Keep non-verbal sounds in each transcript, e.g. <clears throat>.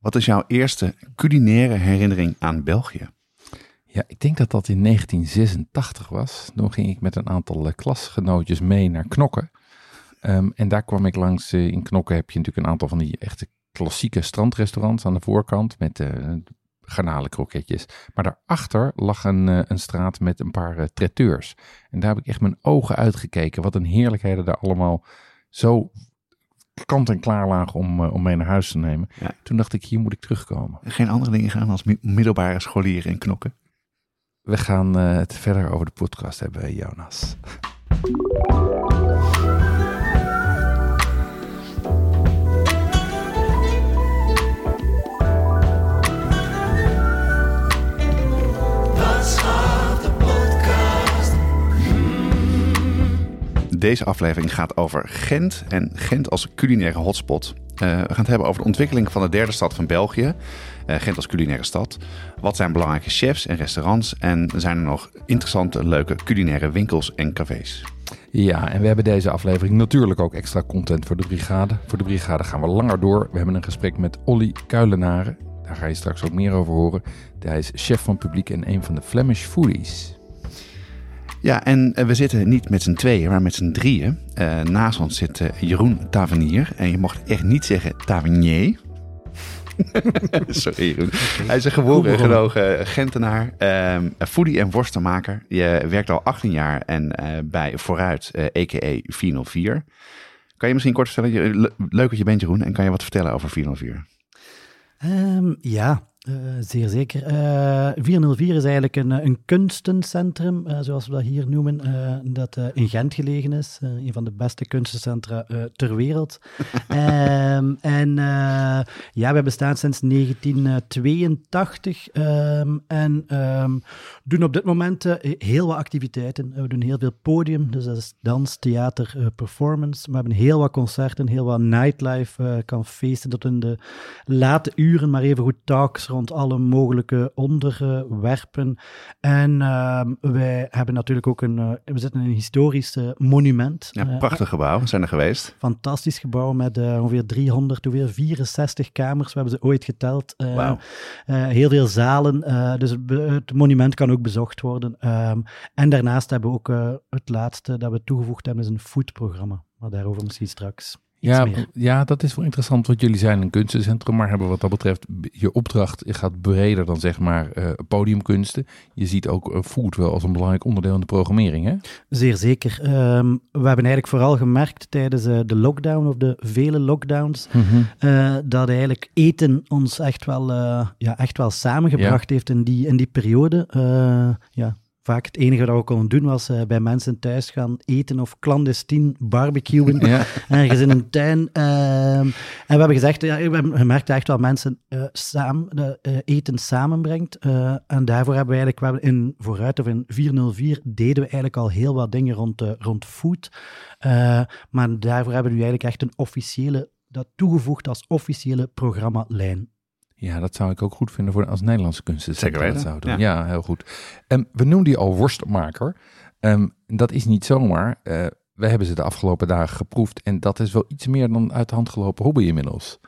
wat is jouw eerste culinaire herinnering aan België? Ja, ik denk dat dat in 1986 was. Toen ging ik met een aantal uh, klasgenootjes mee naar Knokken. Um, en daar kwam ik langs, uh, in Knokken heb je natuurlijk een aantal van die echte klassieke strandrestaurants aan de voorkant met uh, garnalenkroketjes. Maar daarachter lag een, straat met een paar traiteurs. En daar heb ik echt mijn ogen uitgekeken. Wat een heerlijkheden daar allemaal zo kant en klaar lagen om, uh, om mee naar huis te nemen. Ja. Toen dacht ik, hier moet ik terugkomen. Geen andere dingen gaan als middelbare scholieren in knokken? We gaan uh, het verder over de podcast hebben, Jonas. Deze aflevering gaat over Gent en Gent als culinaire hotspot. Uh, we gaan het hebben over de ontwikkeling van de derde stad van België. Uh, Gent als culinaire stad. Wat zijn belangrijke chefs en restaurants? En zijn er nog interessante, leuke culinaire winkels en cafés? Ja, en we hebben deze aflevering natuurlijk ook extra content voor de brigade. Voor de brigade gaan we langer door. We hebben een gesprek met Olly Kuilenaren. Daar ga je straks ook meer over horen. Hij is chef van publiek en een van de Flemish Foodies. Ja, en we zitten niet met z'n tweeën, maar met z'n drieën. Uh, naast ons zit uh, Jeroen Tavernier. En je mocht echt niet zeggen Tavernier. <laughs> Sorry Jeroen. Hij is een geboren gelogen Gentenaar, um, foodie en worstenmaker. Je werkt al 18 jaar en uh, bij Vooruit, a.k.a. 404. Kan je misschien kort vertellen, leuk dat je bent Jeroen, en kan je wat vertellen over 404? Um, ja, uh, zeer zeker. Uh, 404 is eigenlijk een, een kunstencentrum, uh, zoals we dat hier noemen, dat in Gent gelegen is. een van de beste kunstencentra ter wereld. um, <laughs> en ja, we bestaan sinds 1982 um, en um, doen op dit moment heel wat activiteiten. we doen heel veel podium, dus dat is dans, theater, performance. We hebben heel wat concerten, heel wat nightlife, kan feesten tot in de late uren, maar even goed talks rond alle mogelijke onderwerpen. En uh, wij hebben natuurlijk ook een, uh, we zitten in een historisch uh, monument. Ja, prachtig gebouw, we zijn er geweest. Fantastisch gebouw met ongeveer 300, ongeveer 64 kamers, we hebben ze ooit geteld. Wow. heel veel zalen, dus het monument kan ook bezocht worden. Um, en daarnaast hebben we ook het laatste dat we toegevoegd hebben, is een foodprogramma. Maar daarover misschien straks. Ja, ja, dat is wel interessant, want jullie zijn een kunstencentrum, maar hebben wat dat betreft je opdracht gaat breder dan zeg maar uh, podiumkunsten. Je ziet ook uh, food wel als een belangrijk onderdeel in de programmering, hè? Zeer zeker. Um, we hebben eigenlijk vooral gemerkt tijdens uh, de lockdown of de vele lockdowns, mm -hmm. dat eigenlijk eten ons echt wel, ja, echt wel samengebracht ja. heeft in die, in die periode. ja, vaak het enige wat we konden doen was uh, bij mensen thuis gaan eten of clandestien barbecuen. Ja. <laughs> Ergens in een tuin. Uh, en we hebben gezegd, ja, we hebben gemerkt dat echt wel mensen uh, samen, eten samenbrengt. en daarvoor hebben we eigenlijk, in Vooruit of in 404 deden we eigenlijk al heel wat dingen rond, rond food. maar daarvoor hebben we nu eigenlijk echt een officiële, dat toegevoegd als officiële programmalijn. Ja, dat zou ik ook goed vinden voor als Nederlandse kunsten. Zeker weten. Zou doen. Ja. ja. heel goed. Um, we noemden die al worstmaker. Um, dat is niet zomaar. Uh, we hebben ze de afgelopen dagen geproefd. En dat is wel iets meer dan uit de hand gelopen hobby inmiddels.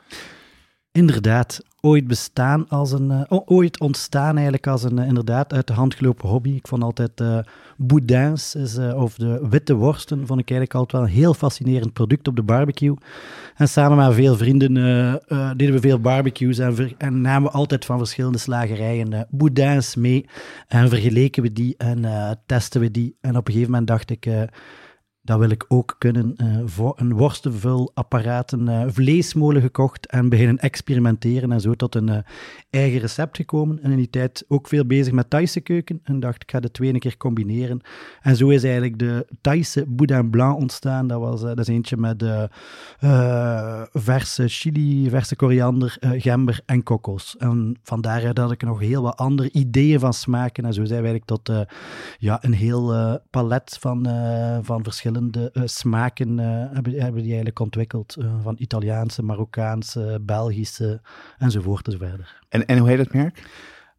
Inderdaad, ooit bestaan als een, uh, ooit ontstaan eigenlijk als een uh, inderdaad uit de hand gelopen hobby. Ik vond altijd uh, boudins is, of de witte worsten vond ik eigenlijk altijd wel een heel fascinerend product op de barbecue. En samen met veel vrienden deden we veel barbecues en, en, namen we altijd van verschillende slagerijen boudins mee en vergeleken we die en testen we die. En op een gegeven moment dacht ik dat wil ik ook kunnen. Uh, voor een worstenvulapparaat, een uh, vleesmolen gekocht en beginnen experimenteren en zo tot een uh, eigen recept gekomen. En in die tijd ook veel bezig met Thaise keuken en dacht ik ga de twee een keer combineren. En zo is eigenlijk de Thaise boudin blanc ontstaan. Dat, was, dat is eentje met verse chili, verse koriander, gember en kokos. En vandaar had ik nog heel wat andere ideeën van smaken en zo zijn we eigenlijk tot ja, een heel palet van, van verschillende verschillende uh, smaken uh, hebben, hebben die eigenlijk ontwikkeld. Uh, van Italiaanse, Marokkaanse, Belgische enzovoort enzoverder. En, en hoe heet het merk?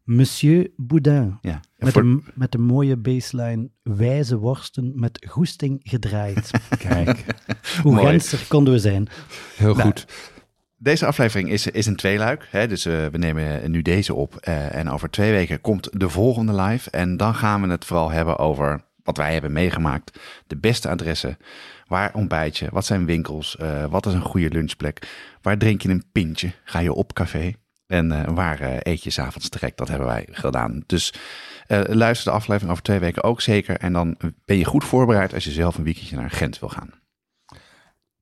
Monsieur Boudin. Ja. Met, voor... een, met een mooie baseline wijze worsten met goesting gedraaid. <laughs> Kijk. hoe genster konden we zijn. Heel nou, goed. Deze aflevering is, is een tweeluik. Hè? Dus we nemen nu deze op. en over twee weken komt de volgende live. En dan gaan we het vooral hebben over wat wij hebben meegemaakt. De beste adressen. Waar ontbijt je? Wat zijn winkels? Uh, wat is een goede lunchplek? Waar drink je een pintje? Ga je op café? En uh, waar uh, eet je s'avonds direct? Dat hebben wij gedaan. Dus luister de aflevering over twee weken ook zeker. En dan ben je goed voorbereid als je zelf een weekendje naar Gent wil gaan.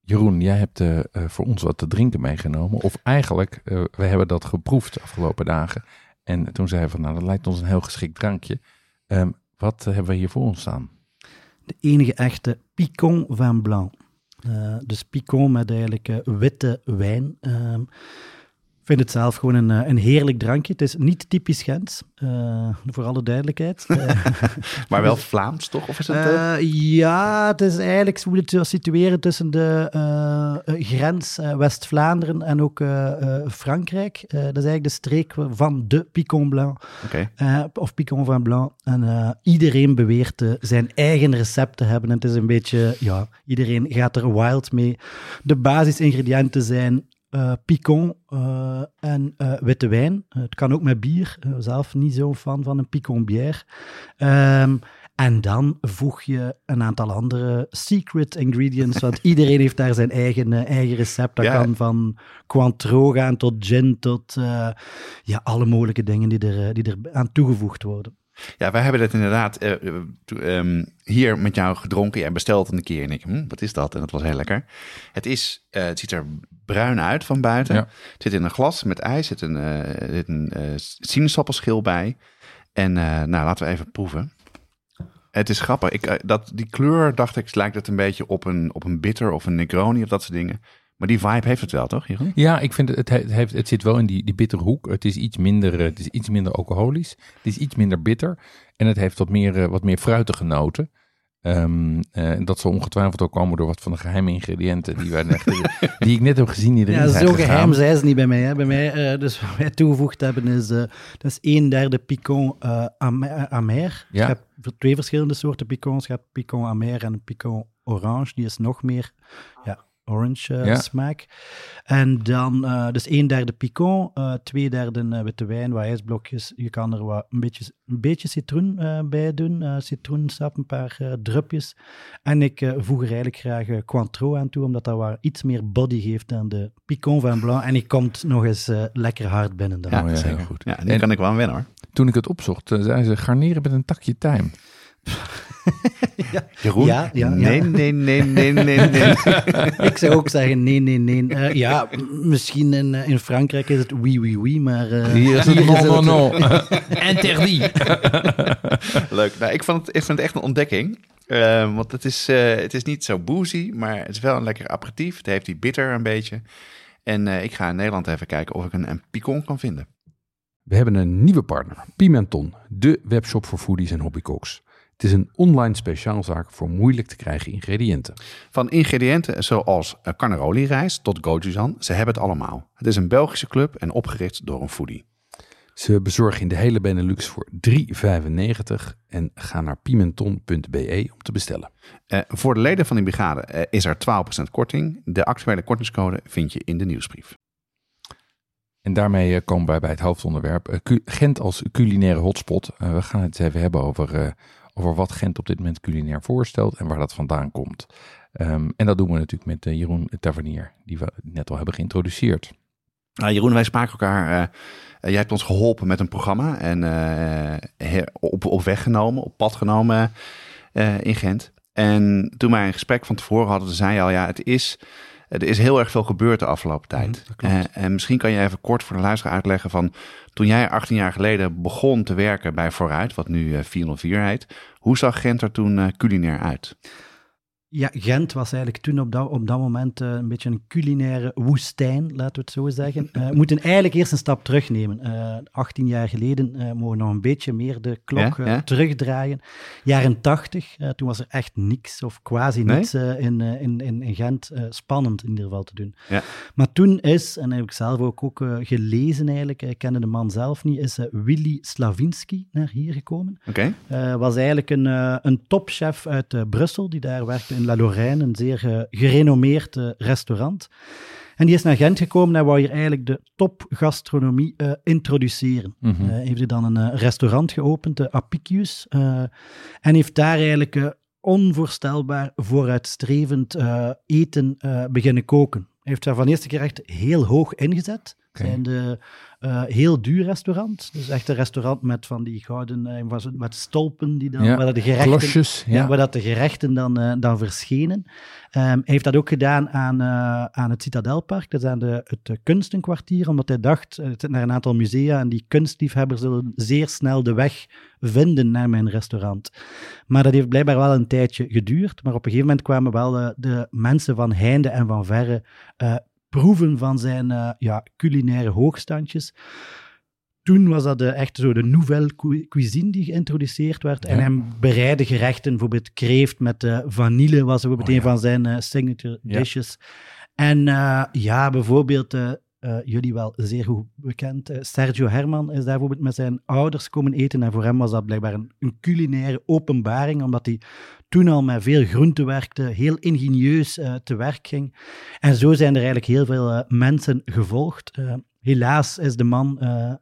Jeroen, jij hebt voor ons wat te drinken meegenomen. Of eigenlijk, we hebben dat geproefd de afgelopen dagen. En toen zeiden we van, nou, dat lijkt ons een heel geschikt drankje. Um, wat hebben we hier voor ons staan? De enige echte Picon Vin Blanc. Uh, dus Picon met eigenlijk uh, witte wijn. Uh, ik vind het zelf gewoon een, eh, een heerlijk drankje. Het is niet typisch Gent, uh, voor alle duidelijkheid. <laughs> maar wel Vlaams, toch? Of is het, uh, ja, het is eigenlijk, we moeten het situeren tussen de grens West-Vlaanderen en ook Frankrijk. dat is eigenlijk de streek van de Picon Blanc. Okay. of Picon van Blanc. En iedereen beweert zijn eigen recept te hebben. En het is een beetje, ja, iedereen gaat er wild mee. De basisingrediënten zijn uh, picon uh, en uh, witte wijn. het kan ook met bier. zelf niet zo fan van een picon bière. Um, en dan voeg je een aantal andere secret ingredients, want <laughs> iedereen heeft daar zijn eigen, eigen recept. Dat kan van Cointreau gaan tot gin, tot ja, alle mogelijke dingen die er, die er aan toegevoegd worden. Ja, wij hebben het inderdaad uh, hier met jou gedronken. Jij bestelt een keer en ik, hm, wat is dat? En dat was heel lekker. Het, is, uh, het ziet er bruin uit van buiten. Het zit in een glas met ijs. Er zit een, uh, zit een sinaasappelschil bij. En nou, laten we even proeven. Het is grappig. Ik, dat, die kleur, dacht ik, lijkt het een beetje op een, op een bitter of een Negroni of dat soort dingen. Maar die vibe heeft het wel, toch, Jeroen? Ja, ik vind het, het, heeft, het zit wel in die, die bittere hoek. Het is iets minder, het is iets minder alcoholisch. Het is iets minder bitter. En het heeft wat meer, eh, wat meer fruitige noten. Um, dat zal ongetwijfeld ook komen door wat van de geheime ingrediënten die, wij net, <laughs> die ik net heb gezien. Die erin ja, zo geheim zijn ze niet bij mij. Hè. Bij mij, uh, dus wat wij toegevoegd hebben, is, uh, dat is een derde picon amer. amer. Ja. je hebt twee verschillende soorten picons. Je hebt picon amer en picon orange. Die is nog meer ja, orange uh, smaak. En dan uh, dus een derde picon, uh, twee derde witte wijn, wat ijsblokjes. Je kan er wat, een, beetje, een beetje citroen bij doen, citroensap, een paar drupjes. En ik voeg er eigenlijk graag Cointreau aan toe, omdat dat wat iets meer body geeft dan de picon van blanc. En die komt nog eens lekker hard binnen. Dan ja, ja, heel goed. Ja, die en, kan ik wel winnen hoor. Toen ik het opzocht, zei ze garneren met een takje tijm. <laughs> ja. Jeroen? Ja, ja, nee, nee, nee, nee, nee, nee. <laughs> ik zou ook zeggen nee, nee, nee. Uh, ja, misschien in, uh, in Frankrijk is het oui, oui, oui, maar... Uh, hier is het non, non, non. <laughs> Interdit. <laughs> Leuk. Nou, ik, vond het, ik vind het echt een ontdekking. want het is, het is niet zo boozy, maar het is wel een lekker aperitief. Het heeft die bitter een beetje. En ik ga in Nederland even kijken of ik een, een picon kan vinden. We hebben een nieuwe partner, Pimenton, de webshop voor foodies en hobbycooks. Het is een online speciaalzaak voor moeilijk te krijgen ingrediënten. Van ingrediënten zoals carnaroli rijst tot gochujang, ze hebben het allemaal. Het is een Belgische club en opgericht door een foodie. Ze bezorgen in de hele Benelux voor 3,95 en ga naar pimenton.be om te bestellen. Uh, voor de leden van die brigade uh, is er 12% korting. De actuele kortingscode vind je in de nieuwsbrief. En daarmee komen wij bij het hoofdonderwerp. Gent als culinaire hotspot. we gaan het even hebben over over wat Gent op dit moment culinair voorstelt en waar dat vandaan komt. Ehm, en dat doen we natuurlijk met uh, Jeroen Tavernier, die we net al hebben geïntroduceerd. Nou, Jeroen, wij spraken elkaar. Uh, jij hebt ons geholpen met een programma en op, op weg genomen, op pad genomen in Gent. En toen wij een gesprek van tevoren hadden, zei je al, ja, het is, er is heel erg veel gebeurd de afgelopen tijd. Mhm, klopt. Eh, en misschien kan je even kort voor de luisteraar uitleggen van, toen jij 18 jaar geleden begon te werken bij Vooruit, wat nu eh, 404 heet, hoe zag Gent er toen eh, culinair uit? Ja, Gent was eigenlijk toen op dat, op dat moment eh, een beetje een culinaire woestijn, laten we het zo zeggen. Eh, we moeten eigenlijk eerst een stap terugnemen. Eh 18 jaar geleden mogen we nog een beetje meer de klok Ja, ja. terugdraaien. Jaren 80, eh, toen was er echt niks of quasi niks in, in, in, in Gent spannend in ieder geval te doen. Ja. Maar toen is, en dat heb ik zelf ook, ook gelezen eigenlijk, ik kende de man zelf niet, is Willy Slavinski naar hier gekomen. Oké, was eigenlijk een, een topchef uit Brussel, die daar werkte in La Lorraine, een zeer eh, gerenommeerd eh, restaurant. En die is naar Gent gekomen en wou hier eigenlijk de topgastronomie eh, introduceren. Eh, heeft hij dan een restaurant geopend, de Apicius, en heeft daar eigenlijk onvoorstelbaar vooruitstrevend eten beginnen koken. Hij heeft daar van eerste keer echt heel hoog ingezet. Oké. Zijn de eh, heel duur restaurant. Dus echt een restaurant met van die gouden, eh, was het met stolpen die dan, Ja, waar de gerechten, Klosjes, ja. waar dat de gerechten dan, eh, dan verschenen. Ehm, hij heeft dat ook gedaan aan, aan het Citadelpark, dat is aan de, het kunstenkwartier, omdat hij dacht, het zit naar een aantal musea en die kunstliefhebbers zullen zeer snel de weg vinden naar mijn restaurant. Maar dat heeft blijkbaar wel een tijdje geduurd, maar op een gegeven moment kwamen wel de mensen van heinde en van verre proeven van zijn eh, ja, culinaire hoogstandjes. Toen was dat de, echt zo de nouvelle cu- cuisine die geïntroduceerd werd. En Ja. hij bereidde gerechten, bijvoorbeeld kreeft met eh, vanille was bijvoorbeeld Oh, een ja. van zijn eh, signature dishes. En ja, bijvoorbeeld, jullie wel zeer goed bekend, Sergio Herman is daar bijvoorbeeld met zijn ouders komen eten. En voor hem was dat blijkbaar een, een culinaire openbaring, omdat hij toen al met veel groenten werkte, heel ingenieus eh, te werk ging. En zo zijn er eigenlijk heel veel eh, mensen gevolgd. Eh, helaas is de man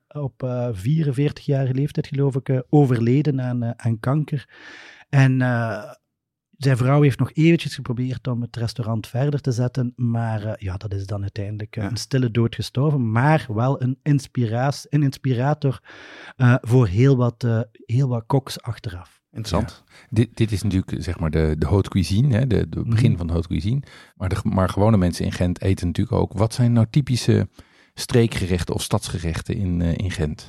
op eh 44-jarige leeftijd, geloof ik, overleden aan, aan kanker. En zijn vrouw heeft nog eventjes geprobeerd om het restaurant verder te zetten, maar ja, dat is dan uiteindelijk Ja. een stille dood gestorven, maar wel een, inspiraas, een inspirator voor heel wat, heel wat koks achteraf. Interessant. Dit, dit is natuurlijk zeg maar de, de haute cuisine, hè, de, de begin Mhm. van de haute cuisine. Maar, de, maar gewone mensen in Gent eten natuurlijk ook. Wat zijn nou typische streekgerechten of stadsgerechten in, eh, in Gent?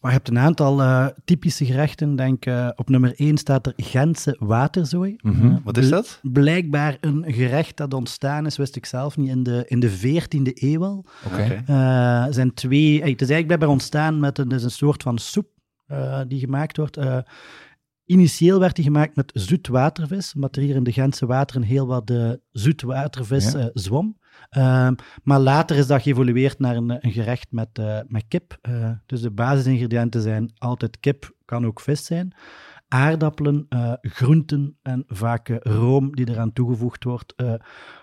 Maar je hebt een aantal eh, typische gerechten. Denk, eh, op nummer 1 staat er Gentse waterzooi. Mhm. Wat is dat? Blijkbaar een gerecht dat ontstaan is, wist ik zelf niet, in de, in de 14e eeuw al. Oké. Eh, zijn twee, het is eigenlijk blijkbaar ontstaan met een, dus een soort van soep eh, die gemaakt wordt. Eh, initieel werd die gemaakt met zoetwatervis, omdat er hier in de Gentse wateren heel wat uh, zoetwatervis Ja. eh, zwom. Ehm, maar later is dat geëvolueerd naar een, een gerecht met, eh, met kip. Eh, dus de basisingrediënten zijn altijd kip, kan ook vis zijn. Aardappelen, eh, groenten en vaak eh, room die eraan toegevoegd wordt. Eh,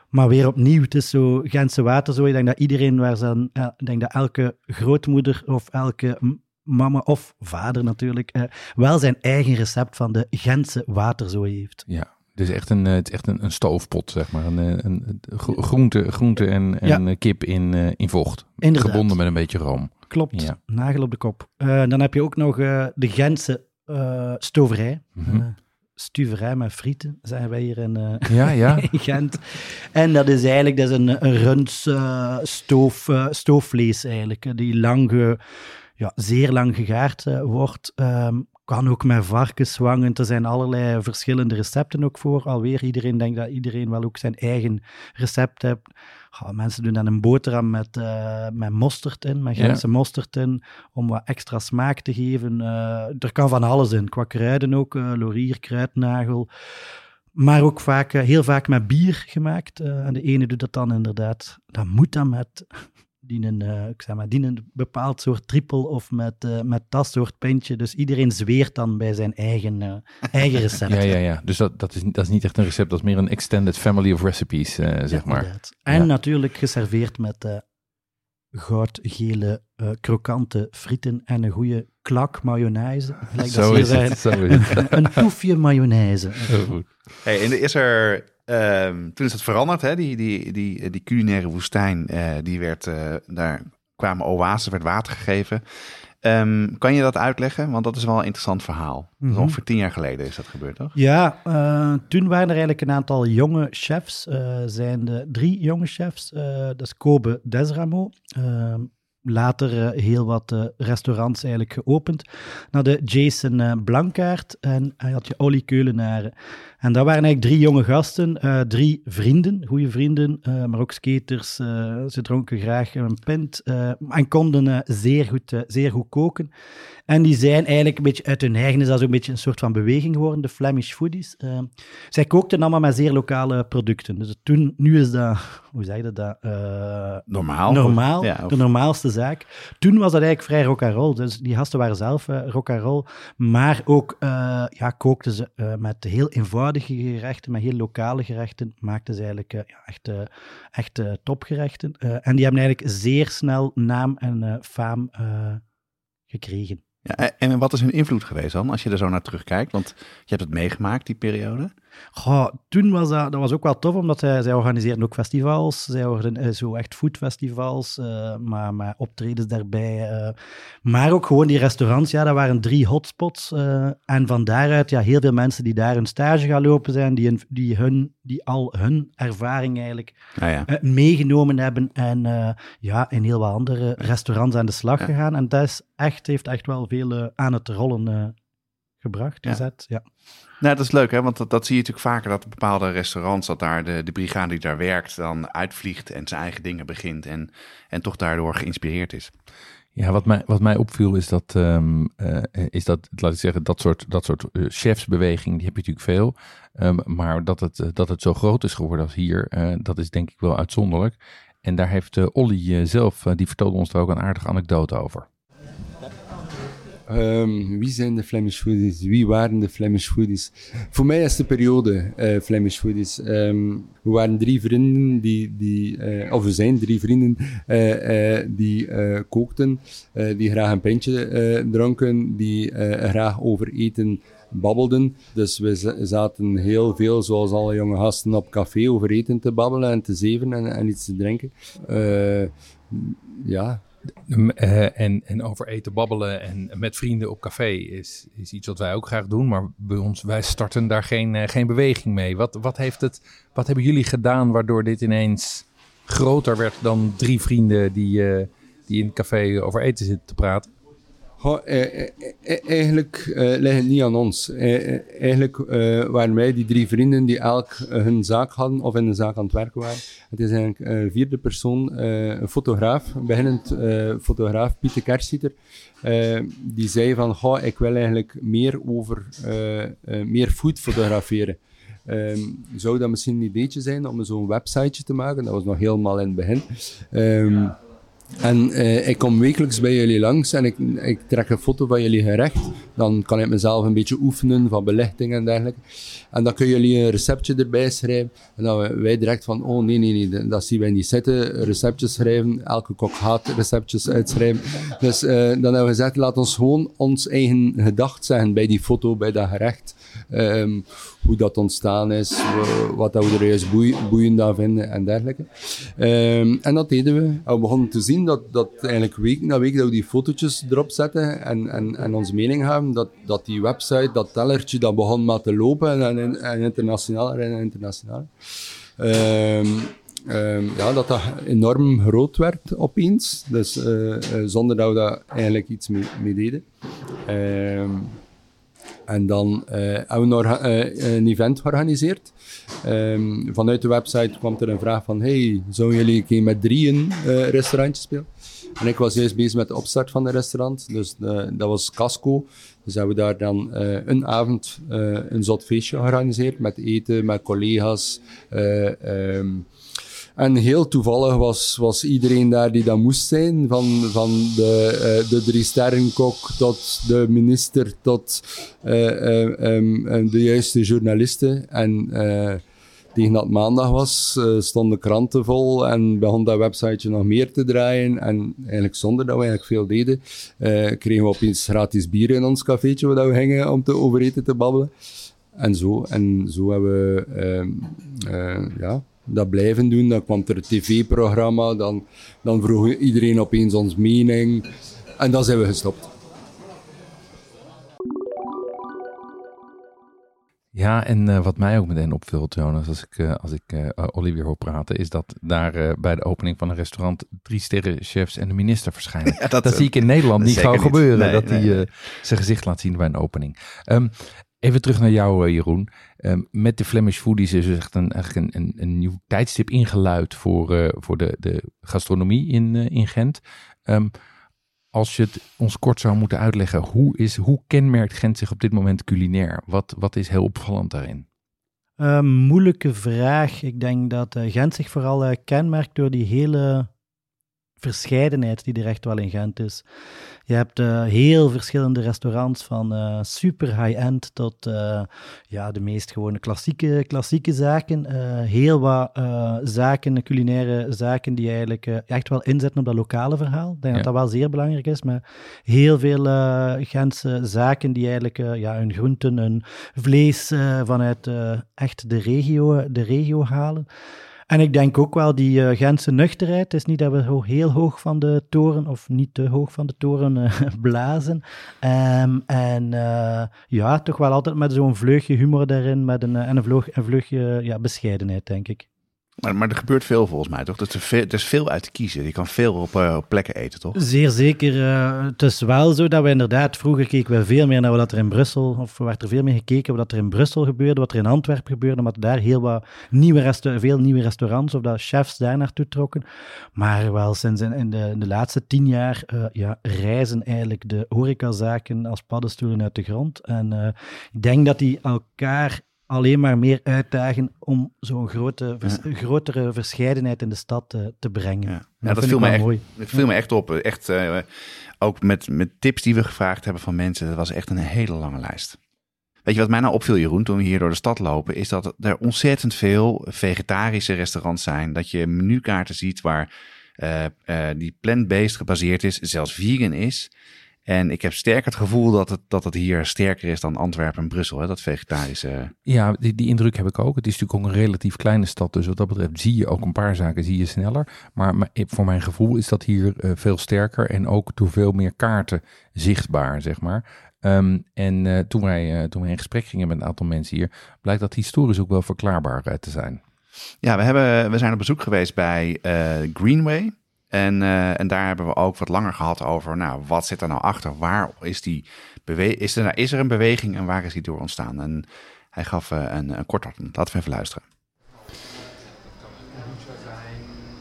maar weer opnieuw, het is zo Gentse water zo. Ik denk dat iedereen waar zijn, ik denk dat elke grootmoeder of elke mama of vader natuurlijk eh, wel zijn eigen recept van de Gentse waterzooi heeft. Ja, dus echt een, eh, het is echt een, een stoofpot, zeg maar. Een, eh, een, een gro- groente, groente en, en kip in, in vocht. Inderdaad. Gebonden met een beetje room. Klopt, Ja. nagel op de kop. Dan heb je ook nog de Gentse stoverij. Eh, stuverij met frieten, zijn wij hier in, eh, Ja, ja. <laughs> in Gent. En dat is eigenlijk dat is een, eh, stoof, stoofvlees eigenlijk, die lang ge- ja, zeer lang gegaard eh, wordt. Ehm, kan ook met varkenswangen. Er zijn allerlei verschillende recepten ook voor. Alweer, iedereen denkt dat iedereen wel ook zijn eigen recept heeft. Mensen doen dan een boterham met, eh, met mosterd in, met Ja. Gentse mosterd in, om wat extra smaak te geven. Eh, er kan van alles in, qua kruiden ook, laurier, kruidnagel. Maar ook vaak, heel vaak met bier gemaakt. En de ene doet dat dan inderdaad, dan moet dat met die een, eh, ik zeg maar, die een bepaald soort trippel of met, eh, met dat soort pintje. Dus iedereen zweert dan bij zijn eigen, eh, eigen <laughs> recept. Ja, ja, ja. Dus dat, dat, is, dat is niet echt een recept, dat is meer een extended family of recipes, eh, zeg maar. Inderdaad. En Ja. natuurlijk geserveerd met eh, goudgele, eh, krokante frieten en een goede klak mayonaise. Zo is het, zo is het. Een toefje mayonaise. <laughs> Heel goed. Hey, en er is er, ehm, toen is het veranderd, hè? Die, die, die, die culinaire woestijn, eh, die werd, eh, daar kwamen oasen, werd water gegeven. Ehm, kan je dat uitleggen? Want dat is wel een interessant verhaal. Mm Mhm. Ongeveer tien jaar geleden is dat gebeurd, toch? Ja, eh, toen waren er eigenlijk een aantal jonge chefs. eh zijn de drie jonge chefs. eh, dat is Kobe Desramo. eh, later eh, heel wat eh, restaurants eigenlijk geopend. Dan de Jason eh, Blankaert en hij had je Olly. En dat waren eigenlijk drie jonge gasten, eh, drie vrienden, goede vrienden, eh, maar ook skaters. eh, ze dronken graag een pint en konden zeer, goed, zeer goed koken. En die zijn eigenlijk een beetje uit hun eigen, is dat zo'n beetje een soort van beweging geworden, de Flemish foodies. Zij kookten allemaal met zeer lokale producten. Dus toen, nu is dat, hoe zeg je dat? Normaal. normaal, Ja, of- de normaalste zaak. Toen was dat eigenlijk vrij rock and roll. Dus die gasten waren zelf rock and roll, maar ook ja, kookten ze met heel eenvoudige gerechten, met heel lokale gerechten, maakten ze eigenlijk eh, ja, echt, eh, eh, topgerechten. En die hebben eigenlijk zeer snel naam en faam gekregen. Ja, en wat is hun invloed geweest dan, als je er zo naar terugkijkt? Want je hebt het meegemaakt, die periode. Goh, toen was dat, dat was ook wel tof, omdat zij, zij organiseerden ook festivals. Zij worden eh, zo echt foodfestivals, eh maar, maar optredens daarbij. eh. maar ook gewoon die restaurants, ja, dat waren drie hotspots. en van daaruit, ja, heel veel mensen die daar een stage gaan lopen zijn, die, hun- die, hun, die al hun ervaring eigenlijk ja. eh, meegenomen hebben en ja, in heel wat andere restaurants aan de slag Ja. gegaan. En dat is echt, heeft echt wel veel aan het rollen gebracht, Ja. gezet. Ja. Nou, dat is leuk, hè? want dat, dat zie je natuurlijk vaker, dat bepaalde restaurants, dat daar de, de brigade die daar werkt, dan uitvliegt en zijn eigen dingen begint en, en toch daardoor geïnspireerd is. Ja, wat mij, wat mij opviel is dat, ehm, eh, is dat, laat ik zeggen, dat soort, dat soort eh, chefsbeweging, die heb je natuurlijk veel. Ehm, maar dat het, eh, dat het zo groot is geworden als hier, eh, dat is denk ik wel uitzonderlijk. En daar heeft eh, Olly zelf, die vertelde ons daar ook een aardige anekdote over. Ehm, wie zijn de Flemish Foodies? Wie waren de Flemish Foodies? Voor mij is de periode eh, Flemish Foodies. Ehm, we waren drie vrienden die, die eh, of we zijn drie vrienden eh, die kookten, die graag een pintje dronken, die graag over eten babbelden. Dus we zaten heel veel, zoals alle jonge gasten, op café over eten te babbelen en te zeven en, en iets te drinken. Ja, Eh, en, en over eten babbelen en met vrienden op café is, is iets wat wij ook graag doen. Maar bij ons, wij starten daar geen, eh, geen beweging mee. Wat, wat, heeft het, wat hebben jullie gedaan waardoor dit ineens groter werd dan drie vrienden die, eh, die in het café over eten zitten te praten? Goh, eh, eh, eh, eigenlijk eh, ligt het niet aan ons. Eh, eh, eigenlijk eh, waren wij die drie vrienden die elk eh, hun zaak hadden of in een zaak aan het werken waren. Het is eigenlijk een vierde persoon, eh, een fotograaf, een beginnend eh, fotograaf, Pieter Kersieter. eh, die zei van, goh, ik wil eigenlijk meer over, eh, eh, meer food fotograferen. Ehm, zou dat misschien een ideetje zijn om zo'n websiteje te maken? Dat was nog helemaal in het begin. Ehm, en eh, ik kom wekelijks bij jullie langs en ik, ik trek een foto van jullie gerecht. Dan kan ik mezelf een beetje oefenen van belichting en dergelijke. En dan kunnen jullie een receptje erbij schrijven. En dan wij- direct van, oh nee, nee, nee, dat zien wij niet zitten. Receptjes schrijven, elke kok gaat receptjes uitschrijven. Dus eh, dan hebben we gezegd, laat ons gewoon ons eigen gedacht zeggen bij die foto, bij dat gerecht. Ehm, hoe dat ontstaan is, wa- wat dat we er juist boei- boeiend aan vinden en dergelijke. Ehm, en dat deden we. En we begonnen te zien dat, dat eigenlijk week na week dat we die fotootjes erop zetten en, en, en onze mening hebben, dat, dat die website, dat tellertje, dat begon maar te lopen en, en, internationaal. Ehm, ehm, ja, dat dat enorm groot werd opeens, dus eh, zonder dat we daar eigenlijk iets mee, mee deden. Ehm, en dan eh, hebben we een, eh, een event georganiseerd. Ehm, vanuit de website kwam er een vraag van, hey, zouden jullie een met drieën eh restaurantje spelen? En ik was juist bezig met de opstart van het restaurant, dus eh, dat was Casco. Dus hebben we daar dan een avond een zot feestje georganiseerd met eten, met collega's. eh, ehm, en heel toevallig was, was iedereen daar die dat moest zijn. Van, van de, eh, de drie sterrenkok tot de minister tot eh, eh, ehm, eh, de juiste journalisten. En tegen dat maandag was, stonden kranten vol en begon dat websiteje nog meer te draaien. En eigenlijk zonder dat we eigenlijk veel deden, kregen we opeens gratis bier in ons cafeetje waar we gingen om te over eten te babbelen. En zo, en zo hebben we ehm, eh, ja, dat blijven doen. Dan kwam er een tv-programma, dan, dan vroeg iedereen opeens ons mening. En dan zijn we gestopt. Ja, en uh, wat mij ook meteen opvult, Jonas, als ik, uh, als ik uh, Olivier hoor praten, is dat daar bij de opening van een restaurant drie sterrenchefs en de minister verschijnen. <laughs> Ja, dat, dat zie ik in Nederland niet gauw gebeuren, nee, dat hij zijn gezicht laat zien bij een opening. Um, even terug naar jou, Jeroen. Um, met de Flemish Foodies is er echt een, eigenlijk een, een, nieuw tijdstip ingeluid voor, voor de, de gastronomie in, in Gent. Um, als je het ons kort zou moeten uitleggen, hoe, is, hoe kenmerkt Gent zich op dit moment culinair? Wat, wat is heel opvallend daarin? Uh, moeilijke vraag. Ik denk dat Gent zich vooral kenmerkt door die hele verscheidenheid die er echt wel in Gent is. Je hebt uh, heel verschillende restaurants, van uh, super high-end tot uh, ja, de meest gewone klassieke, klassieke zaken. heel wat zaken, culinaire zaken, die eigenlijk echt wel inzetten op dat lokale verhaal. Ik denk ja. dat dat wel zeer belangrijk is, maar heel veel Gentse zaken die eigenlijk ja, hun groenten, hun vlees vanuit echt de regio, de regio halen. En ik denk ook wel die uh, nuchterheid. Het is niet dat we heel hoog van de toren, of niet te hoog van de toren, uh, <laughs> blazen. Um, en uh, ja, toch wel altijd met zo'n vleugje humor daarin met een, en een, vleug, een vleugje ja, bescheidenheid, denk ik. Maar, maar er gebeurt veel volgens mij, toch? Er is veel, er is veel uit te kiezen. Je kan veel op, op plekken eten, toch? Zeer zeker. Uh, het is wel zo dat we inderdaad... Vroeger keken we veel meer naar wat er in Brussel... Of werd er veel meer gekeken wat er in Brussel gebeurde, wat er in Antwerpen gebeurde, omdat daar heel wat nieuwe veel nieuwe restaurants of dat chefs daar naartoe trokken. Maar wel sinds in, in, de, in de, laatste tien jaar uh, ja, reizen eigenlijk de horecazaken als paddenstoelen uit de grond. En ik denk dat die elkaar alleen maar meer uitdagen om zo'n grote, grotere verscheidenheid in de stad te, te brengen. Ja, ja dat, viel me, echt, mooi. dat viel me echt op. Echt, uh, ook met, met tips die we gevraagd hebben van mensen. Dat was echt een hele lange lijst. Weet je wat mij nou opviel, Jeroen, toen we hier door de stad lopen, is dat er ontzettend veel vegetarische restaurants zijn. Dat je menukaarten ziet waar uh, uh, die plant-based gebaseerd is, zelfs vegan is. En ik heb sterk het gevoel dat het, dat het hier sterker is dan Antwerpen en Brussel, hè, dat vegetarische. Ja, die, die indruk heb ik ook. Het is natuurlijk ook een relatief kleine stad, dus wat dat betreft zie je ook een paar zaken zie je sneller. Maar, maar voor mijn gevoel is dat hier uh, veel sterker en ook door veel meer kaarten zichtbaar, zeg maar. Um, en uh, toen, wij, uh, toen wij in gesprek gingen met een aantal mensen hier, blijkt dat historisch ook wel verklaarbaar te zijn. Ja, we, hebben, we zijn op bezoek geweest bij Greenway. En, uh, en daar hebben we ook wat langer gehad over, nou, wat zit er nou achter? Waar is die beweging? Is er, nou, is er een beweging en waar is die door ontstaan? En hij gaf uh, een, een kort Laten we even luisteren.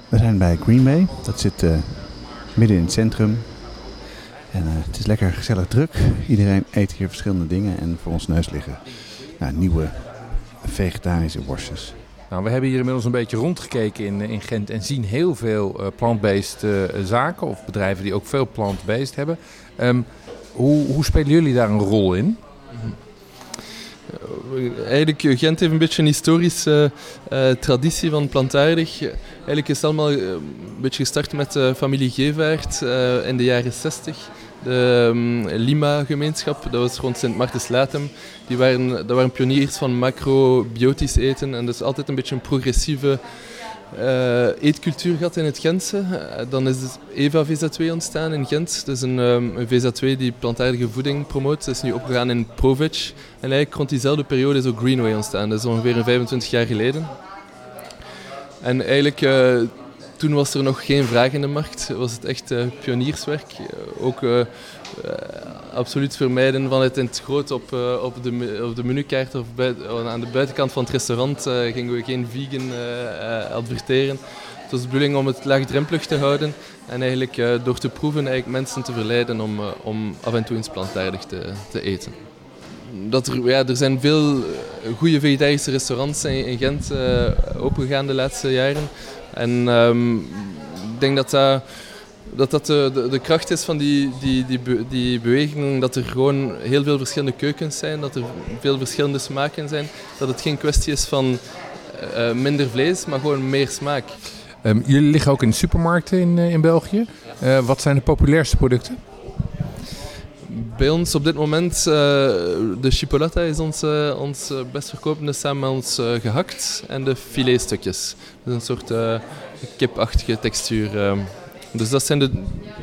We zijn bij Greenway. Dat zit uh, midden in het centrum. En het is lekker gezellig druk. Iedereen eet hier verschillende dingen. En voor ons neus liggen nou, nieuwe vegetarische worstjes. Nou, we hebben hier inmiddels een beetje rondgekeken in, in Gent en zien heel veel uh, plant-based uh, zaken of bedrijven die ook veel plant-based hebben. Um, hoe, hoe spelen jullie daar een rol in? Eigenlijk, Gent heeft een beetje een historische traditie van plantaardig. Eigenlijk is het allemaal een beetje gestart met de familie Gevaert in de jaren 60 de um, Lima-gemeenschap, dat was rond Sint Martens Latem. Die waren, dat waren pioniers van macrobiotisch eten en dus altijd een beetje een progressieve uh, eetcultuur gehad in het Gentse. Uh, dan is Eva VZ2 ontstaan in Gent. Dat is een, um, een VZ2 die plantaardige voeding promoot. Dat is nu opgegaan in Provic. En eigenlijk rond diezelfde periode is ook Greenway ontstaan. Dat is ongeveer 25 jaar geleden. En eigenlijk... Uh, toen was er nog geen vraag in de markt, was het echt uh, pionierswerk. Uh, ook uh, absoluut vermijden van het in het groot op, op, de, de menukaart of bij, aan de buitenkant van het restaurant gingen we geen vegan adverteren. Het was de bedoeling om het laagdrempelig te houden en eigenlijk door te proeven eigenlijk mensen te verleiden om, om af en toe eens plantaardig te, te eten. Dat er, ja, er zijn veel goede vegetarische restaurants in, Gent opengegaan de laatste jaren. En um, ik denk dat dat, dat, dat de, de, de, kracht is van die, die, die, die beweging, dat er gewoon heel veel verschillende keukens zijn, dat er veel verschillende smaken zijn. Dat het geen kwestie is van uh, minder vlees, maar gewoon meer smaak. Um, jullie liggen ook in de supermarkten in, in België. Uh, wat zijn de populairste producten? Bij ons op dit moment, uh, de chipolata is ons, uh, ons best verkopende samen met ons gehakt en de filetstukjes. Dat is een soort kipachtige textuur. Dus dat zijn de,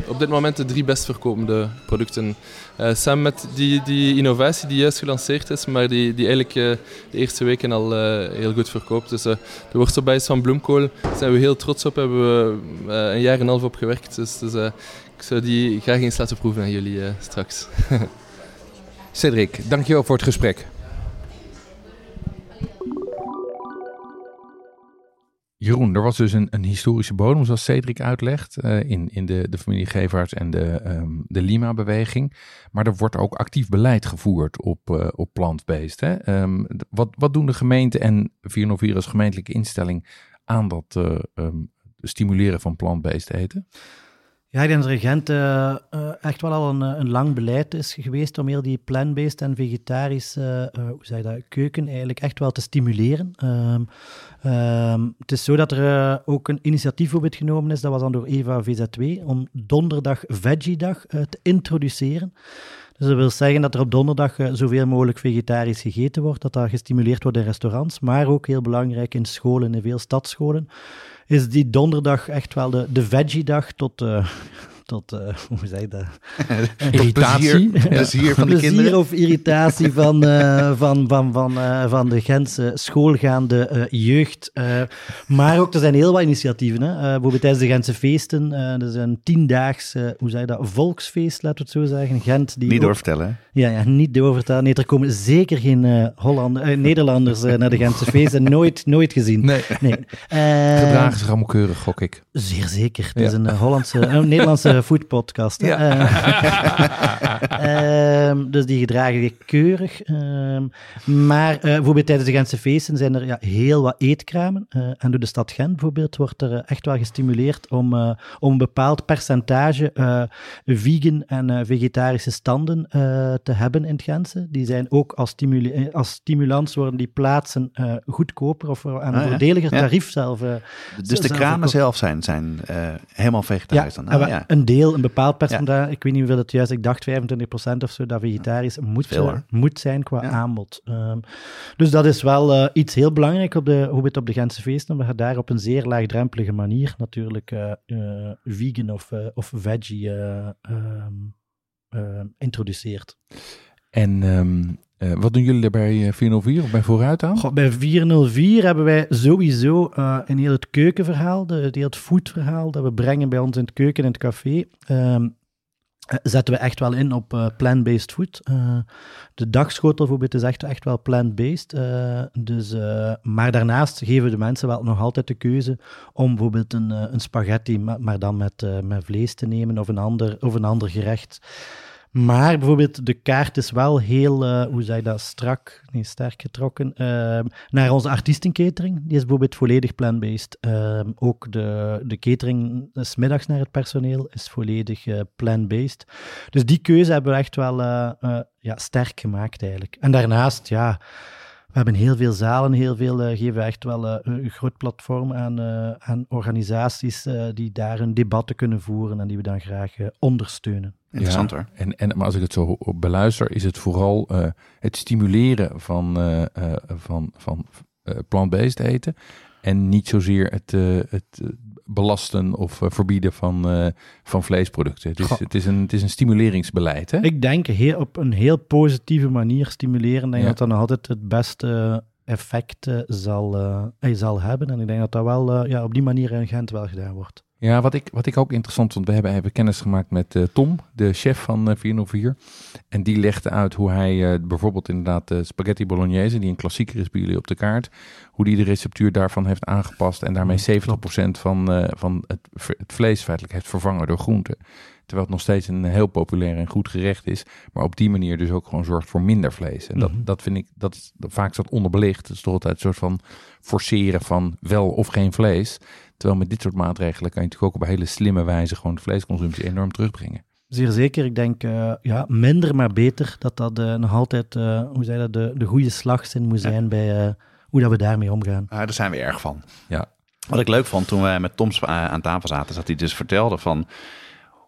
op dit moment de drie best verkopende producten. Uh, samen met die, die innovatie die juist gelanceerd is, maar die, die eigenlijk de eerste weken al heel goed verkoopt. Dus de worstelbijs van bloemkool zijn we heel trots op, hebben we een jaar en een half op gewerkt. Dus, dus ik zou die graag eens laten proeven aan jullie straks. <laughs> Cedric, dankjewel voor het gesprek. Jeroen, er was dus een, een historische bodem, zoals Cedric uitlegt, uh, in, in de, de familie Gevaerts en de, um, de Lima-beweging. Maar er wordt ook actief beleid gevoerd op, uh, op plantbeest. Hè? Um, wat, wat doen de gemeenten en 404 als gemeentelijke instelling aan dat um, stimuleren van plantbeest eten? Ja, ik denk dat Regent uh, uh, echt wel al een, een, lang beleid is geweest om heel die plant-based en vegetarische hoe zeg je dat, keuken eigenlijk echt wel te stimuleren. Um, um, het is zo dat er ook een initiatief het genomen is, dat was dan door Eva VZ2, om donderdag Veggie-dag te introduceren. Dus dat wil zeggen dat er op donderdag zoveel mogelijk vegetarisch gegeten wordt, dat dat gestimuleerd wordt in restaurants, maar ook heel belangrijk in scholen, in veel stadsscholen is die donderdag echt wel de, de veggie-dag tot, uh, tot uh, <laughs> hoe zeg je dat? <laughs> irritatie. Plezier, van de plezier kinderen. of irritatie van, uh, van, van, van, uh, van de Gentse schoolgaande jeugd. maar ook, er zijn heel wat initiatieven. Hè? bijvoorbeeld tijdens de Gentse feesten. er is een tiendaags, hoe zeg je dat, volksfeest, laten we het zo zeggen. Gent. Die niet doorvertellen. Ja, ja, niet doorvertellen. Nee, er komen zeker geen Hollander, Nederlanders naar de Gentse feesten. <laughs> Nooit, nooit gezien. Nee. nee. Gedragen zich allemaal keurig, gok ik. Zeer zeker. Het is een Hollandse, foodpodcast. Ja. Uh, <laughs> dus die gedragen zich keurig. Uh, maar uh, bijvoorbeeld tijdens de Gentse feesten zijn er ja, heel wat eetkramen. Eh, en door de stad Gent bijvoorbeeld wordt er echt wel gestimuleerd om, om een bepaald percentage vegan en vegetarische standen te hebben in het Gentse. Die zijn ook als, stimuli als stimulans worden die plaatsen goedkoper of aan een ah, voordeliger tarief zelf. dus de kramen zelf zijn, zijn helemaal vegetarisch dan? Ah, ja. Een deel, een bepaald percentage, ik weet niet hoeveel het juist, ik dacht 25% of zo, dat vegetarisch moet, Veel, moet zijn qua aanbod. Um, dus dat is wel uh, iets heel belangrijk op de, hoe het op de Gentse feesten, omdat je daar op een zeer laagdrempelige manier natuurlijk uh, uh, vegan of, of veggie um, introduceert. En um, uh, wat doen jullie er bij 404 of bij Vooruit aan? Bij 404 hebben wij sowieso uh, een heel het keukenverhaal, de, heel het foodverhaal dat we brengen bij ons in het keuken en het café. Um, zetten we echt wel in op uh, plant-based food. Uh, de dagschotel bijvoorbeeld is echt, echt wel plant-based. Dus, maar daarnaast geven de mensen wel nog altijd de keuze om bijvoorbeeld een, een spaghetti, maar, maar dan met, met vlees te nemen of een ander, of een ander gerecht. Maar bijvoorbeeld de kaart is wel heel, uh, hoe je dat, strak, nee, sterk getrokken uh, naar onze artiestenkatering. Die is bijvoorbeeld volledig plant-based. Uh, ook de, de catering smiddags naar het personeel is volledig uh, plant-based. Dus die keuze hebben we echt wel ja, sterk gemaakt eigenlijk. En daarnaast, ja... We hebben heel veel zalen, heel veel, uh, geven echt wel uh, een groot platform aan, uh, aan organisaties die daar hun debatten kunnen voeren en die we dan graag ondersteunen. Interessant hoor. En, en maar als ik het zo beluister, is het vooral het stimuleren van, van, van plant-based eten en niet zozeer het, het belasten of uh, verbieden van, uh, van vleesproducten. Het is, het, is een, het is een stimuleringsbeleid. Hè? Ik denk heel, op een heel positieve manier stimuleren. Denk ja. dat dat nog altijd het beste effect zal, zal hebben. En ik denk dat dat wel ja, op die manier in Gent wel gedaan wordt. Ja, wat ik, wat ik ook interessant vond, we hebben even kennis gemaakt met uh, Tom, de chef van uh, 404. En die legde uit hoe hij uh, bijvoorbeeld inderdaad de spaghetti bolognese, die een klassieker is bij jullie op de kaart, hoe die de receptuur daarvan heeft aangepast en daarmee 70% van, van het, het vlees feitelijk heeft vervangen door groenten. Terwijl het nog steeds een heel populair en goed gerecht is. Maar op die manier dus ook gewoon zorgt voor minder vlees. En dat, mm -hmm. dat vind ik, dat, dat vaak staat onderbelicht. Het is toch altijd een soort van forceren van wel of geen vlees. Terwijl met dit soort maatregelen kan je natuurlijk ook op een hele slimme wijze gewoon de vleesconsumptie enorm terugbrengen. Zeer zeker. Ik denk, uh, ja, minder maar beter. Dat dat uh, nog altijd, uh, hoe zei dat, de, de goede slagzin moet zijn ja. bij hoe dat we daarmee omgaan. Ja, daar zijn we erg van. Ja. Wat ik leuk vond toen wij met Toms aan tafel zaten, is dat hij dus vertelde van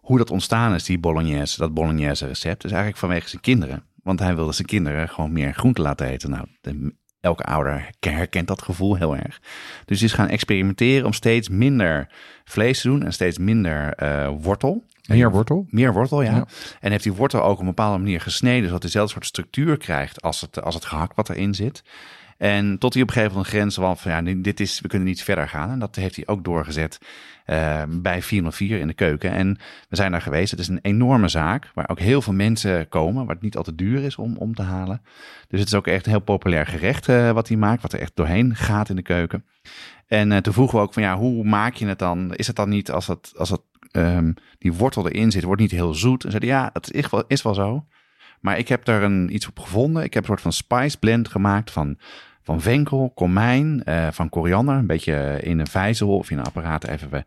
hoe dat ontstaan is, die bolognese, dat bolognese recept. is eigenlijk vanwege zijn kinderen. Want hij wilde zijn kinderen gewoon meer groente laten eten. Nou, de elke ouder herkent dat gevoel heel erg. Dus is gaan experimenteren om steeds minder vlees te doen en steeds minder uh, wortel. Meer wortel? Meer wortel, ja. En heeft die wortel ook op een bepaalde manier gesneden, zodat hij dezelfde soort structuur krijgt als het, als het gehakt wat erin zit. En tot hij op een gegeven moment een grens was van ja, dit is, we kunnen niet verder gaan. En dat heeft hij ook doorgezet uh, bij 404 in de keuken. En we zijn daar geweest. Het is een enorme zaak waar ook heel veel mensen komen, waar het niet altijd duur is om, om te halen. Dus het is ook echt een heel populair gerecht uh, wat hij maakt, wat er echt doorheen gaat in de keuken. En uh, toen vroegen we ook van ja, hoe maak je het dan? Is het dan niet als, het, als het, um, die wortel erin zit, wordt niet heel zoet? En zeiden ja, dat is wel, is wel zo. Maar ik heb daar een, iets op gevonden. Ik heb een soort van spice blend gemaakt van van venkel, komijn, uh, van koriander. Een beetje in een vijzel of in een apparaat even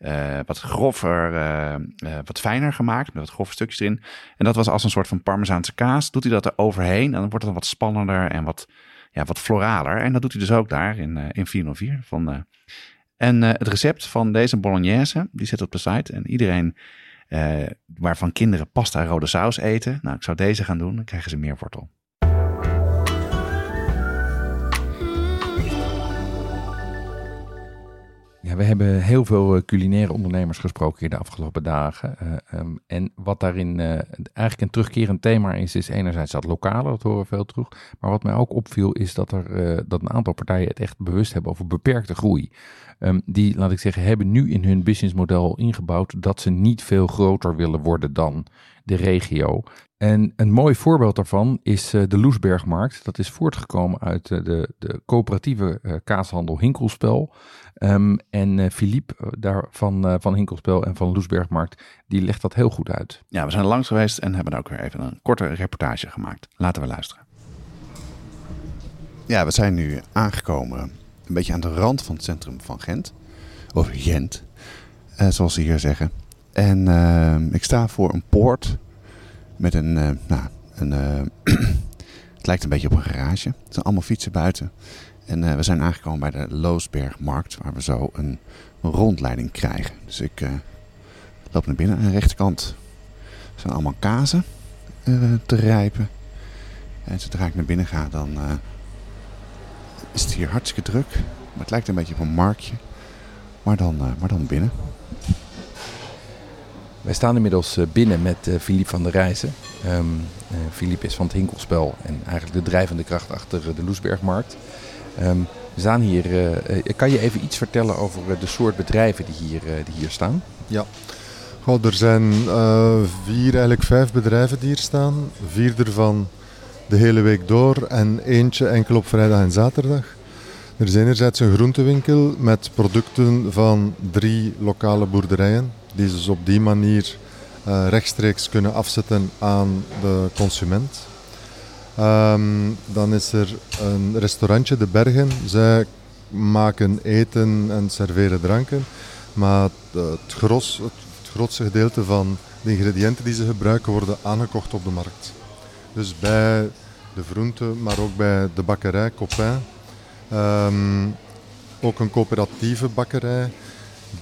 uh, wat grover, uh, wat fijner gemaakt. Met wat grove stukjes erin. En dat was als een soort van parmezaanse kaas. Doet hij dat er overheen en dan wordt het wat spannender en wat, ja, wat floraler. En dat doet hij dus ook daar in, in 404. Van, en het recept van deze bolognese, die zit op de site. En iedereen waarvan kinderen pasta rode saus eten. Nou, ik zou deze gaan doen, dan krijgen ze meer wortel. We hebben heel veel eh, culinaire ondernemers gesproken hier de afgelopen dagen. Uh, um, en wat daarin uh, eigenlijk een terugkerend thema is, is enerzijds dat lokale, dat horen we veel terug. Maar wat mij ook opviel, is dat, er, dat een aantal partijen het echt bewust hebben over beperkte groei. Um, die, laat ik zeggen, hebben nu in hun businessmodel ingebouwd dat ze niet veel groter willen worden dan de regio. En een mooi voorbeeld daarvan is de Loesbergmarkt. Dat is voortgekomen uit de, de coöperatieve kaashandel Hinkelspel. Um, en Philippe daar van, van Hinkelspel en van Loesbergmarkt, die legt dat heel goed uit. Ja, we zijn langs geweest en hebben ook weer even een korte reportage gemaakt. Laten we luisteren. Ja, we zijn nu aangekomen een beetje aan de rand van het centrum van Gent. Of Gent, zoals ze hier zeggen. En ehm, ik sta voor een poort met een, uh, nou, een uh, <clears throat> het lijkt een beetje op een garage. Er zijn allemaal fietsen buiten. En uh, we zijn aangekomen bij de Loosbergmarkt, waar we zo een, rondleiding krijgen. Dus ik loop naar binnen. Aan de rechterkant zijn allemaal kazen te rijpen. En zodra ik naar binnen ga, dan is het hier hartstikke druk. Maar het lijkt een beetje op een marktje. Maar dan, maar dan binnen. Wij staan inmiddels binnen met Philippe van der Rijzen. Uh, Philippe is van het Hinkelspel en eigenlijk de drijvende kracht achter de Loesbergmarkt. We staan hier, uh, kan je even iets vertellen over de soort bedrijven die hier, die hier staan? Ja, er zijn vier, eigenlijk vijf bedrijven die hier staan. Vier ervan de hele week door en eentje enkel op vrijdag en zaterdag. Er is enerzijds een groentewinkel met producten van drie lokale boerderijen die ze dus op die manier rechtstreeks kunnen afzetten aan de consument. Um, dan is er een restaurantje, De Bergen. Zij maken eten en serveren dranken. Maar het, gros, het, het grootste gedeelte van de ingrediënten die ze gebruiken worden aangekocht op de markt. Dus bij de groenten, maar ook bij de bakkerij Copin. Um, ook een coöperatieve bakkerij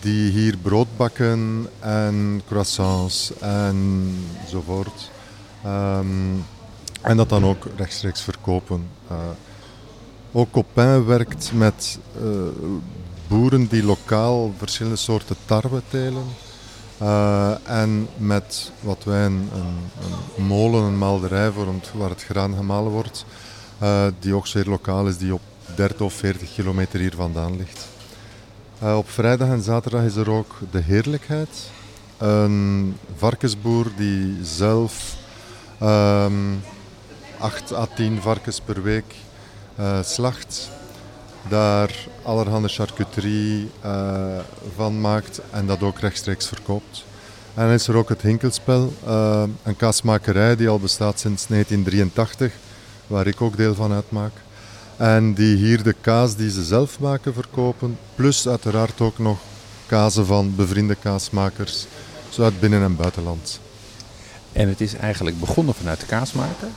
die hier brood bakken en croissants enzovoort. Um, en dat dan ook rechtstreeks verkopen. Uh, ook Copin werkt met uh, boeren die lokaal verschillende soorten tarwe telen. Uh, en met wat wij een, een, molen, een maalderij vormt waar het graan gemalen wordt, die ook zeer lokaal is, die op 30 of 40 kilometer hier vandaan ligt. Op vrijdag en zaterdag is er ook de heerlijkheid. Een varkensboer die zelf ehm, 8 à 10 varkens per week uh, slacht. Daar allerhande charcuterie uh, van maakt en dat ook rechtstreeks verkoopt. En dan is er ook het Hinkelspel, een kaasmakerij die al bestaat sinds 1983, waar ik ook deel van uitmaak. En die hier de kaas die ze zelf maken verkopen. Plus uiteraard ook nog kazen van bevriende kaasmakers. Zo uit binnen- en buitenland. En het is eigenlijk begonnen vanuit de kaasmaker.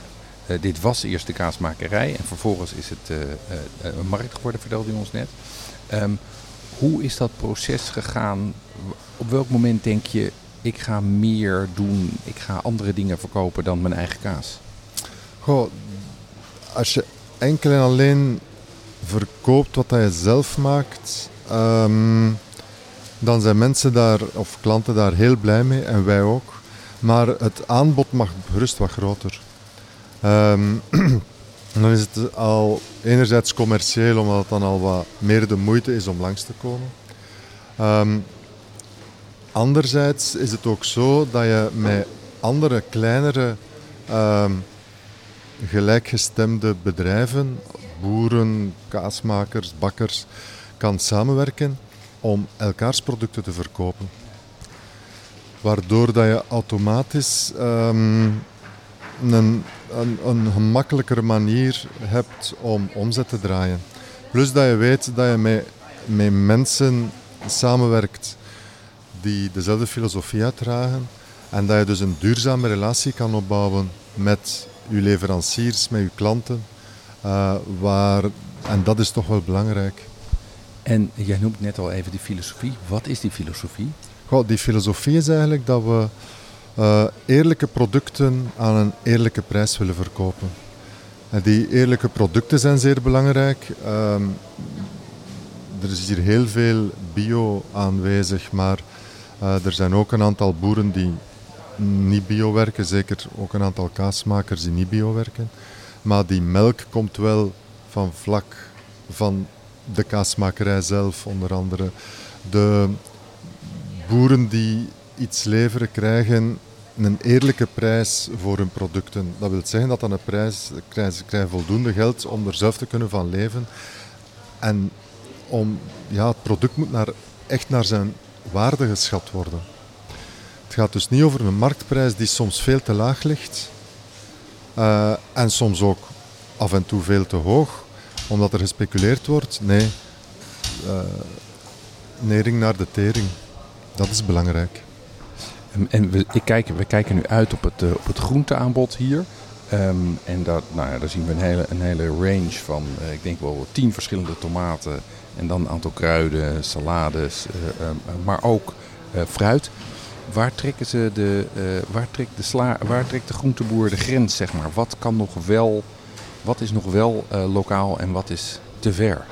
Uh, dit was eerst de kaasmakerij en vervolgens is het uh, uh, een markt geworden, vertelde u ons net. Um, hoe is dat proces gegaan? Op welk moment denk je, ik ga meer doen, ik ga andere dingen verkopen dan mijn eigen kaas? Goh, als je enkel en alleen verkoopt wat je zelf maakt, ehm, dan zijn mensen daar, of klanten daar heel blij mee en wij ook. Maar het aanbod mag gerust wat groter. Um, <clears throat> dan is het al enerzijds commercieel, omdat het dan al wat meer de moeite is om langs te komen. Um, anderzijds is het ook zo dat je met andere kleinere um, gelijkgestemde bedrijven, boeren, kaasmakers, bakkers, kan samenwerken om elkaars producten te verkopen. Waardoor dat je automatisch een, een, een gemakkelijkere manier hebt om omzet te draaien. Plus dat je weet dat je met, met mensen samenwerkt die dezelfde filosofie uitdragen en dat je dus een duurzame relatie kan opbouwen met je leveranciers, met je klanten. Uh, waar, en dat is toch wel belangrijk. En jij noemt net al even die filosofie. Wat is die filosofie? Goh, die filosofie is eigenlijk dat we uh, eerlijke producten aan een eerlijke prijs willen verkopen. En die eerlijke producten zijn zeer belangrijk. Um, er is hier heel veel bio aanwezig, maar uh, er zijn ook een aantal boeren die niet bio werken, zeker ook een aantal kaasmakers die niet bio werken. Maar die melk komt wel van vlak van de kaasmakerij zelf, onder andere. De boeren die iets leveren krijgen een eerlijke prijs voor hun producten. Dat wil zeggen dat dan een prijs krijgen, krijgen voldoende geld om er zelf te kunnen van leven. En om, ja, het product moet naar, echt naar zijn waarde geschat worden. Het gaat dus niet over een marktprijs die soms veel te laag ligt uh, en soms ook af en toe veel te hoog, omdat er gespeculeerd wordt. Nee, uh, nering naar de tering. Dat is belangrijk. En, we, ik we kijken nu uit op het, uh, op het groenteaanbod hier. Um, en dat, nou ja, daar zien we een hele, een hele range van, uh, ik denk wel tien verschillende tomaten. En dan een aantal kruiden, salades, uh, um, maar ook fruit. Waar, trekken ze de, waar, trekt de sla, waar trekt de groenteboer de grens, zeg maar? Wat, kan nog wel, wat is nog wel lokaal en wat is te ver?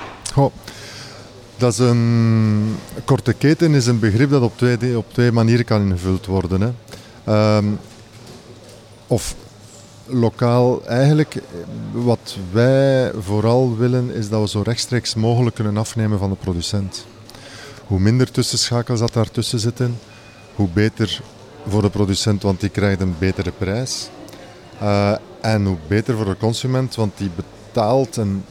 Dat is een korte keten is een begrip dat op twee, op twee manieren kan ingevuld worden. Hè. Um, of lokaal, eigenlijk wat wij vooral willen is dat we zo rechtstreeks mogelijk kunnen afnemen van de producent. Hoe minder tussenschakels dat daartussen zitten, hoe beter voor de producent, want die krijgt een betere prijs. Uh, en hoe beter voor de consument, want die betaalt een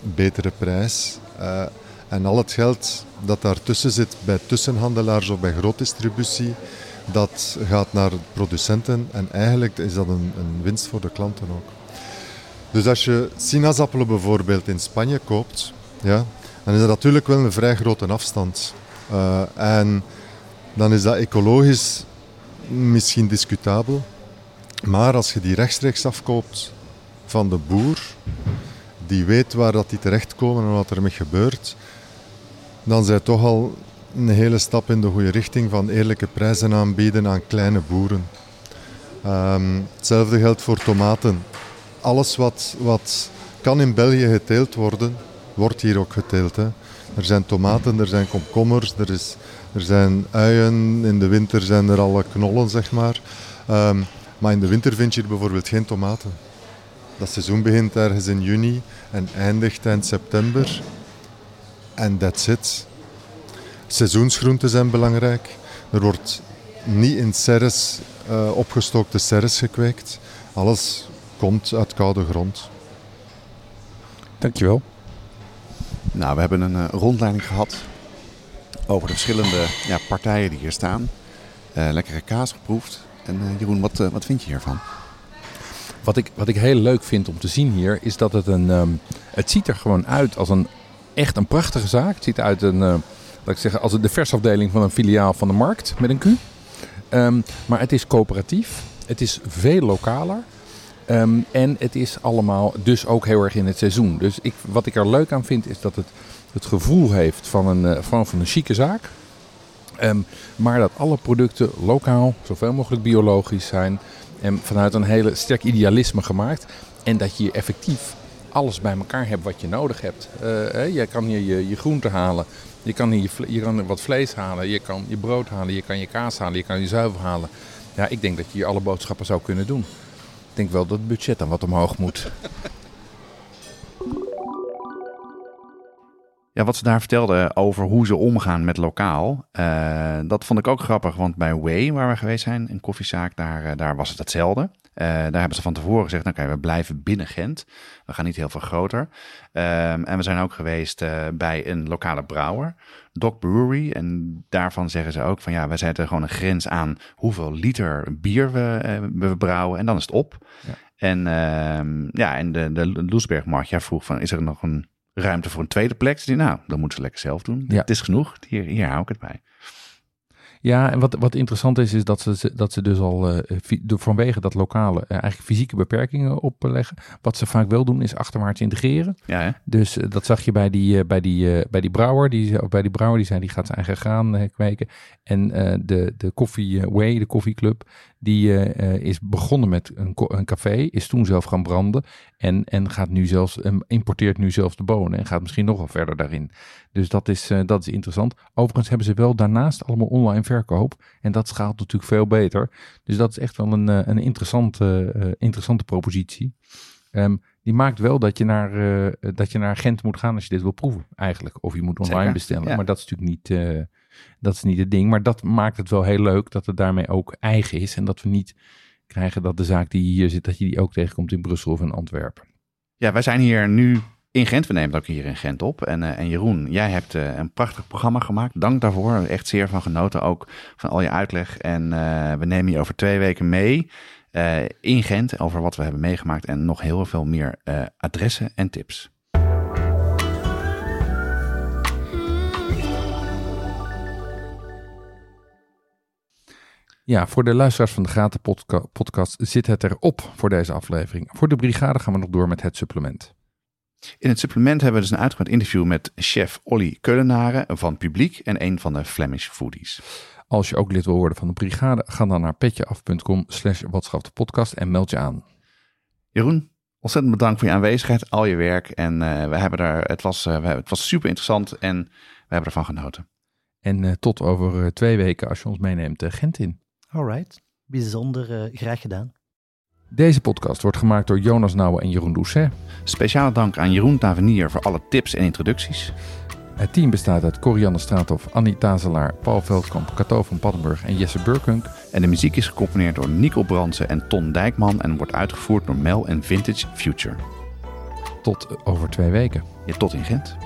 betere prijs. Uh, en al het geld dat daartussen zit bij tussenhandelaars of bij grootdistributie, dat gaat naar producenten en eigenlijk is dat een, een winst voor de klanten ook. Dus als je sinaasappelen bijvoorbeeld in Spanje koopt, ja, dan is dat natuurlijk wel een vrij grote afstand. Uh, en dan is dat ecologisch misschien discutabel. Maar als je die rechtstreeks afkoopt van de boer, die weet waar dat die terechtkomen en wat ermee gebeurt, dan zijn toch al een hele stap in de goede richting van eerlijke prijzen aanbieden aan kleine boeren. Um, hetzelfde geldt voor tomaten. Alles wat, wat kan in België geteeld worden, wordt hier ook geteeld. Hè. Er zijn tomaten, er zijn komkommers, er, is, er zijn uien. In de winter zijn er alle knollen, zeg maar. Um, maar in de winter vind je hier bijvoorbeeld geen tomaten. Dat seizoen begint ergens in juni en eindigt eind september. En that's it. Seizoensgroenten zijn belangrijk. Er wordt niet in serres, uh, opgestookte serres gekweekt. Alles komt uit koude grond. Dankjewel. Nou, we hebben een uh, rondleiding gehad over de verschillende ja, partijen die hier staan. Uh, lekkere kaas geproefd. En Jeroen, wat, wat vind je hiervan? Wat ik, wat ik heel leuk vind om te zien hier, is dat het een. Um, het ziet er gewoon uit als een echt een prachtige zaak. Het ziet uit een, uh, laat ik zeggen, als de versafdeling van een filiaal van de markt met een Q. Um, maar het is coöperatief. Het is veel lokaler. Um, en het is allemaal dus ook heel erg in het seizoen. Dus ik, wat ik er leuk aan vind is dat het het gevoel heeft van een, uh, van, van een chique zaak. Um, maar dat alle producten lokaal, zoveel mogelijk biologisch zijn. En vanuit een hele sterk idealisme gemaakt. En dat je hier effectief alles bij elkaar hebt wat je nodig hebt. Uh, je kan hier je, je groente halen, je kan hier wat vlees halen, je kan je brood halen, je kan je kaas halen, je kan je zuivel halen. Ja, ik denk dat je hier alle boodschappen zou kunnen doen. Ik denk wel dat het budget dan wat omhoog moet. <laughs> Ja, wat ze daar vertelden over hoe ze omgaan met lokaal, uh, dat vond ik ook grappig. Want bij Way, waar we geweest zijn, een koffiezaak, daar, uh, daar was het hetzelfde. Uh, daar hebben ze van tevoren gezegd, nou, oké, we blijven binnen Gent. We gaan niet heel veel groter. Ehm, en we zijn ook geweest bij een lokale brouwer, Doc Brewery. En daarvan zeggen ze ook van, ja, we zetten gewoon een grens aan hoeveel liter bier we, we brouwen. En dan is het op. Ja. En, ehm, ja, en de, de Loesbergmarkt, ja, vroeg van, is er nog een ruimte voor een tweede plek. Dus nou, dan moeten ze lekker zelf doen. Ja. Het is genoeg. Hier, hier hou ik het bij. Ja, en wat, wat interessant is, is dat ze, dat ze dus al uh, vanwege dat lokale uh, eigenlijk fysieke beperkingen opleggen. Wat ze vaak wel doen, is achterwaarts integreren. Ja, hè? Dus uh, dat zag je bij die, bij die, bij die brouwer. Die, of bij die brouwer, die zei, die gaat zijn eigen graan kweken. En de, de Coffee Way, de koffieclub, die is begonnen met een, een café, is toen zelf gaan branden. En, en gaat nu zelfs, importeert nu zelfs de bonen en gaat misschien nog wel verder daarin. Dus dat is, uh, dat is interessant. Overigens hebben ze wel daarnaast allemaal online verkoop. En dat schaalt natuurlijk veel beter. Dus dat is echt wel een, een interessante, uh, interessante propositie. Um, die maakt wel dat je, naar, dat je naar Gent moet gaan als je dit wil proeven, eigenlijk. Of je moet online Zeker, bestellen. Ja. Maar dat is natuurlijk niet, dat is niet het ding. Maar dat maakt het wel heel leuk dat het daarmee ook eigen is. En dat we niet krijgen dat de zaak die hier zit, dat je die ook tegenkomt in Brussel of in Antwerpen. Ja, wij zijn hier nu in Gent. We nemen het ook hier in Gent op. En, uh, en Jeroen, jij hebt uh, een prachtig programma gemaakt. Dank daarvoor. Echt zeer van genoten ook van al je uitleg. En uh, we nemen je over twee weken mee in Gent over wat we hebben meegemaakt. En nog heel veel meer adressen en tips. Ja, voor de luisteraars van de Gaten podca podcast zit het erop voor deze aflevering. Voor de brigade gaan we nog door met het supplement. In het supplement hebben we dus een uitgebreid interview met chef Olly Keulenaren van Publiek en een van de Flemish Foodies. Als je ook lid wil worden van de brigade, ga dan naar petjeaf.com slash podcast en meld je aan. Jeroen, ontzettend bedankt voor je aanwezigheid, al je werk. En uh, we hebben daar, het, was, uh, het was super interessant en we hebben ervan genoten. En uh, tot over twee weken als je ons meeneemt Gent in. Alright, bijzonder graag gedaan. Deze podcast wordt gemaakt door Jonas Nouwen en Jeroen Doucet. Speciale dank aan Jeroen Tavenier voor alle tips en introducties. Het team bestaat uit Corianne Straathof, Annie Tazelaar, Paul Veldkamp, Cato van Paddenburg en Jesse Burkunk. En de muziek is gecomponeerd door Nico Brandsen en Ton Dijkman en wordt uitgevoerd door Mel en Vintage Future. Tot over twee weken. Ja, tot in Gent.